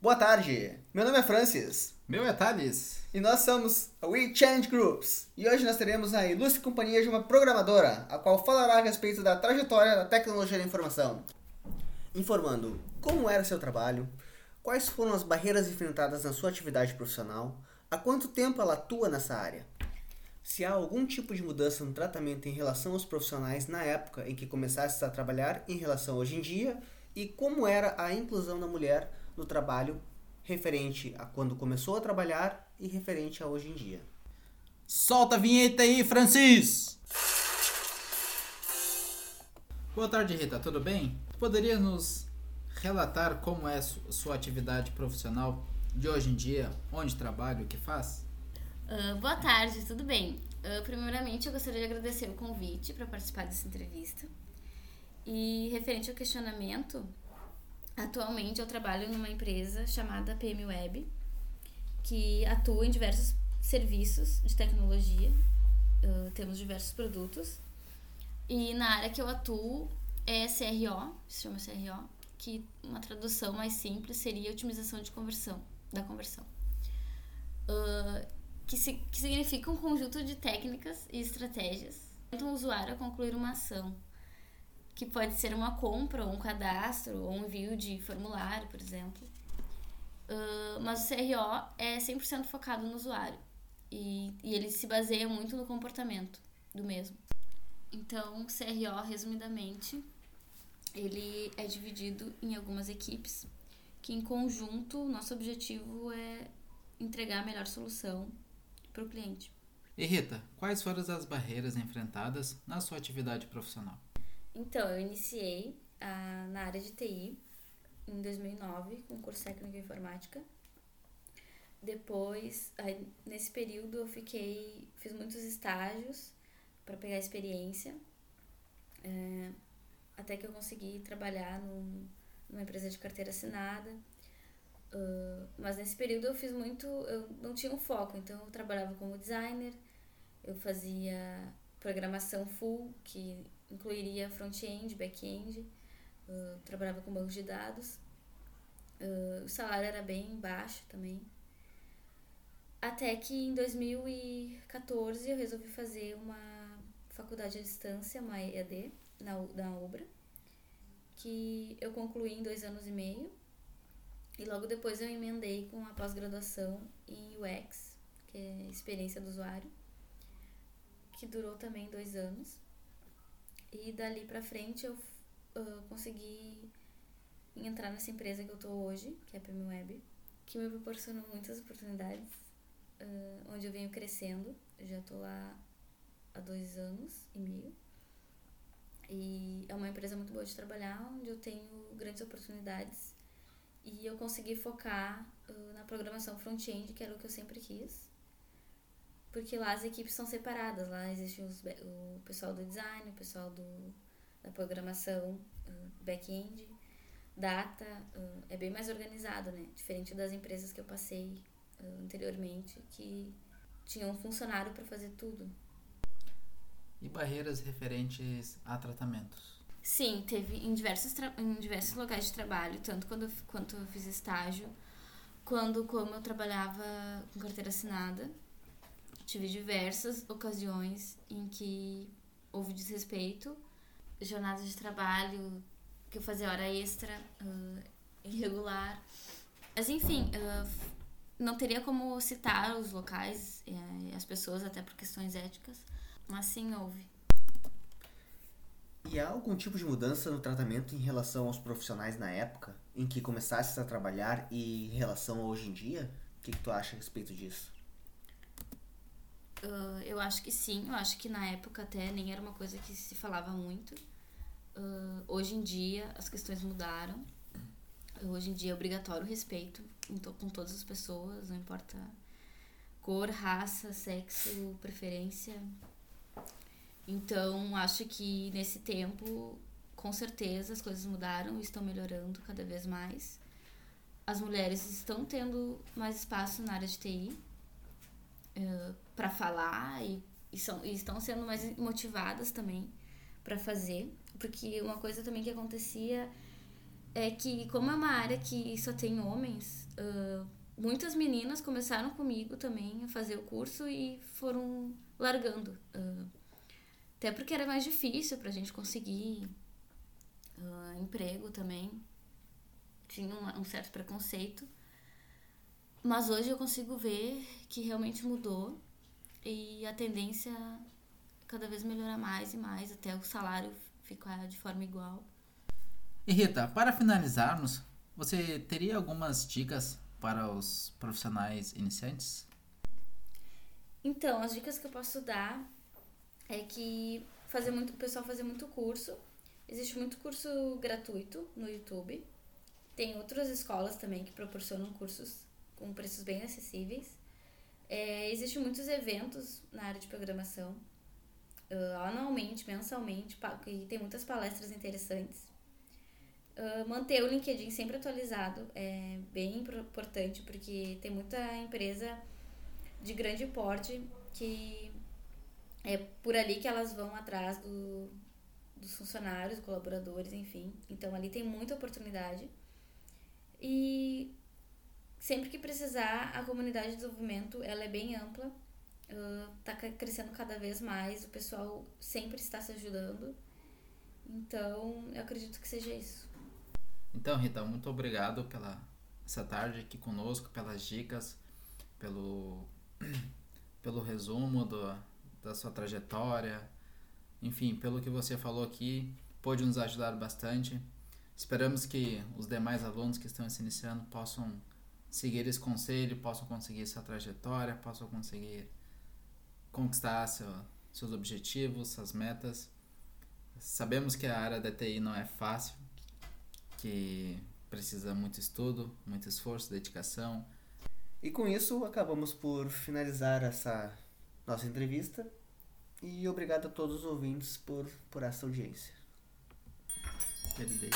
Boa tarde, meu nome é Francis Meu é Thales. e nós somos a We Change Groups. E hoje nós teremos a ilustre companhia de uma programadora, a qual falará a respeito da trajetória da tecnologia da informação, informando como era seu trabalho, quais foram as barreiras enfrentadas na sua atividade profissional, há quanto tempo ela atua nessa área, se há algum tipo de mudança no tratamento em relação aos profissionais na época em que começaste a trabalhar em relação hoje em dia e como era a inclusão da mulher no trabalho referente a quando começou a trabalhar e referente a hoje em dia. Solta a vinheta aí, Francis! Boa tarde, Rita, tudo bem? Poderia nos relatar como é su- sua atividade profissional de hoje em dia, onde trabalha, o que faz? Ah, boa tarde, tudo bem? Ah, primeiramente, eu gostaria de agradecer o convite para participar dessa entrevista. E referente ao questionamento, atualmente eu trabalho numa empresa chamada PM Web, que atua em diversos serviços de tecnologia. Ah, temos diversos produtos. E na área que eu atuo é CRO, se chama CRO, que uma tradução mais simples seria otimização de conversão, da conversão. Ah, que, si- que significa um conjunto de técnicas e estratégias que ajudam o usuário a concluir uma ação, que pode ser uma compra, ou um cadastro, ou um envio de formulário, por exemplo. Ah, mas o CRO é 100% focado no usuário e, e ele se baseia muito no comportamento do mesmo. Então, o CRO, resumidamente, ele é dividido em algumas equipes que, em conjunto, nosso objetivo é entregar a melhor solução para o cliente. E Rita, quais foram as barreiras enfrentadas na sua atividade profissional? Então, eu iniciei ah, na área de TI em 2009, com curso técnico em informática. Depois, aí, nesse período, eu fiquei, fiz muitos estágios para pegar experiência, é, até que eu consegui trabalhar num, numa empresa de carteira assinada. Ah, mas nesse período eu fiz muito, eu não tinha um foco, então eu trabalhava como designer, eu fazia programação full, que incluiria front-end, back-end, uh, trabalhava com banco de dados. Uh, o salário era bem baixo também. Até que em 2014 eu resolvi fazer uma faculdade à distância, uma EAD, na, na UBRA, que eu concluí em dois anos e meio. E logo depois eu emendei com a pós-graduação em UX, que é experiência do usuário, que durou também dois anos. E dali pra frente eu ah, consegui entrar nessa empresa que eu tô hoje, que é a PM Web, que me proporcionou muitas oportunidades, ah, onde eu venho crescendo. Eu já tô lá há dois anos e meio. E é uma empresa muito boa de trabalhar, onde eu tenho grandes oportunidades. E eu consegui focar ah, na programação front-end, que era o que eu sempre quis. Porque lá as equipes são separadas, lá existe os o pessoal do design, o pessoal do, da programação, uh, back-end, data, uh, é bem mais organizado, né? Diferente das empresas que eu passei uh, anteriormente, que tinham um funcionário para fazer tudo. E barreiras referentes a tratamentos? Sim, teve em diversos, em diversos locais de trabalho, tanto quando quanto eu fiz estágio, quando como eu trabalhava com carteira assinada. Tive diversas ocasiões em que houve desrespeito, jornadas de trabalho, que eu fazia hora extra, ah, irregular. Mas enfim, f- não teria como citar os locais e as pessoas, até por questões éticas, mas sim houve. E há algum tipo de mudança no tratamento em relação aos profissionais na época em que começaste a trabalhar e em relação a hoje em dia? O que, que tu acha a respeito disso? Ah, eu acho que sim, eu acho que na época até nem era uma coisa que se falava muito. Ah, hoje em dia as questões mudaram. Hoje em dia é obrigatório o respeito com todas as pessoas, não importa cor, raça, sexo, preferência. Então, acho que nesse tempo, com certeza, as coisas mudaram e estão melhorando cada vez mais. As mulheres estão tendo mais espaço na área de TI uh, para falar e, e, são, e estão sendo mais motivadas também para fazer. Porque uma coisa também que acontecia é que, como é uma área que só tem homens, uh, muitas meninas começaram comigo também a fazer o curso e foram largando. Uh, até porque era mais difícil pra gente conseguir uh, emprego também. Tinha um, um certo preconceito. Mas hoje eu consigo ver que realmente mudou e a tendência cada vez melhorar mais e mais até o salário ficar de forma igual. E Rita, para finalizarmos, você teria algumas dicas para os profissionais iniciantes? Então, as dicas que eu posso dar é que fazer muito, o pessoal fazer muito curso. Existe muito curso gratuito no YouTube. Tem outras escolas também que proporcionam cursos com preços bem acessíveis. É, Existem muitos eventos na área de programação, uh, anualmente, mensalmente, e tem muitas palestras interessantes. Uh, manter o LinkedIn sempre atualizado é bem importante, porque tem muita empresa de grande porte que é por ali que elas vão atrás do, dos funcionários, colaboradores, enfim. Então ali tem muita oportunidade. E sempre que precisar, a comunidade de desenvolvimento ela é bem ampla, está uh, crescendo cada vez mais, o pessoal sempre está se ajudando. Então, eu acredito que seja isso. Então, Rita, muito obrigado pela essa tarde aqui conosco, pelas dicas, pelo pelo resumo do, da sua trajetória, enfim, pelo que você falou aqui, pôde nos ajudar bastante. Esperamos que os demais alunos que estão se iniciando possam seguir esse conselho, possam conseguir sua trajetória, possam conseguir conquistar seu, seus objetivos, suas metas. Sabemos que a área da TI não é fácil, que precisa muito estudo, muito esforço, dedicação. E com isso acabamos por finalizar essa nossa entrevista e obrigado a todos os ouvintes por, por essa audiência. Ele.